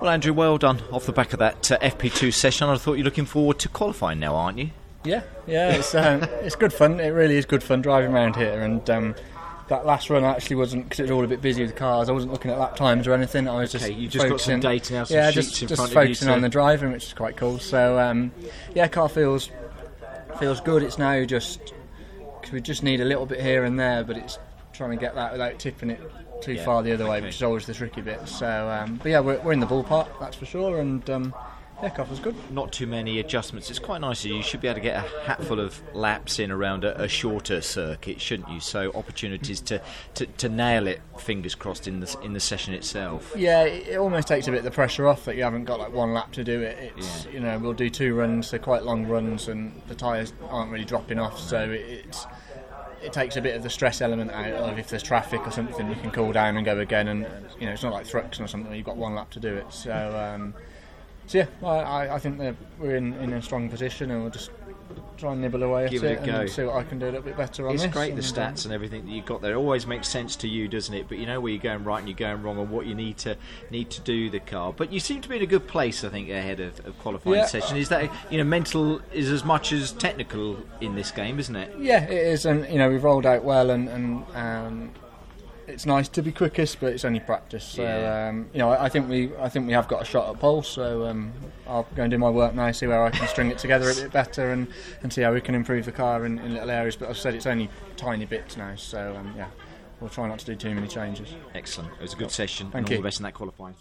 Well, Andrew, well done off the back of that uh, FP2 session. I thought you're looking forward to qualifying now, aren't you? Yeah, yeah, it's um, it's good fun. It really is good fun driving around here. And um, that last run actually wasn't because it was all a bit busy with cars. I wasn't looking at lap times or anything. I was just Okay, you just got some focusing- data now, some yeah, just just front of you focusing on the driving, which is quite cool. So um, yeah, car feels feels good. It's now just because we just need a little bit here and there, but it's trying to get that without tipping it too Yeah, far the other way, okay. which is always the tricky bit. So, um, but yeah, we're, we're in the ballpark, that's for sure. And um, yeah, feels good. Not too many adjustments. It's quite nice. You should be able to get a hatful of laps in around a, a shorter circuit, shouldn't you? So opportunities to, to, to nail it, fingers crossed, in the in the session itself. Yeah, it, it almost takes a bit of the pressure off that you haven't got like one lap to do it. It's Yeah. you know we'll do two runs, they're quite long runs, and the tyres aren't really dropping off, so it, it's it takes a bit of the stress element out of if there's traffic or something, you can cool down and go again, and you know it's not like Thruxton or something you've got one lap to do it. So um, so yeah, I, I, think that we're in, in a strong position, and we'll just try and nibble away Give at it it, a go. and see what I can do a little bit better on It's this. great the um, stats and everything that you got there. It always makes sense to you, doesn't it? But you know where you're going right and you're going wrong, and what you need to need to do the car. But you seem to be in a good place, I think, ahead of, of qualifying Yeah. session. Is that you know mental is as much as technical in this game, isn't it? Yeah, it is, and you know we've rolled out well, and, and um, it's nice to be quickest, but it's only practice. So Yeah. um, you know, I, I think we, I think we have got a shot at pole. So um, I'll go and do my work now, see where I can string it together a bit better, and, and see how we can improve the car in, in little areas. But as I said, it's only tiny bits now, so um, yeah, we'll try not to do too many changes. Excellent. It was a good session. Thank and you. all the best in that qualifying.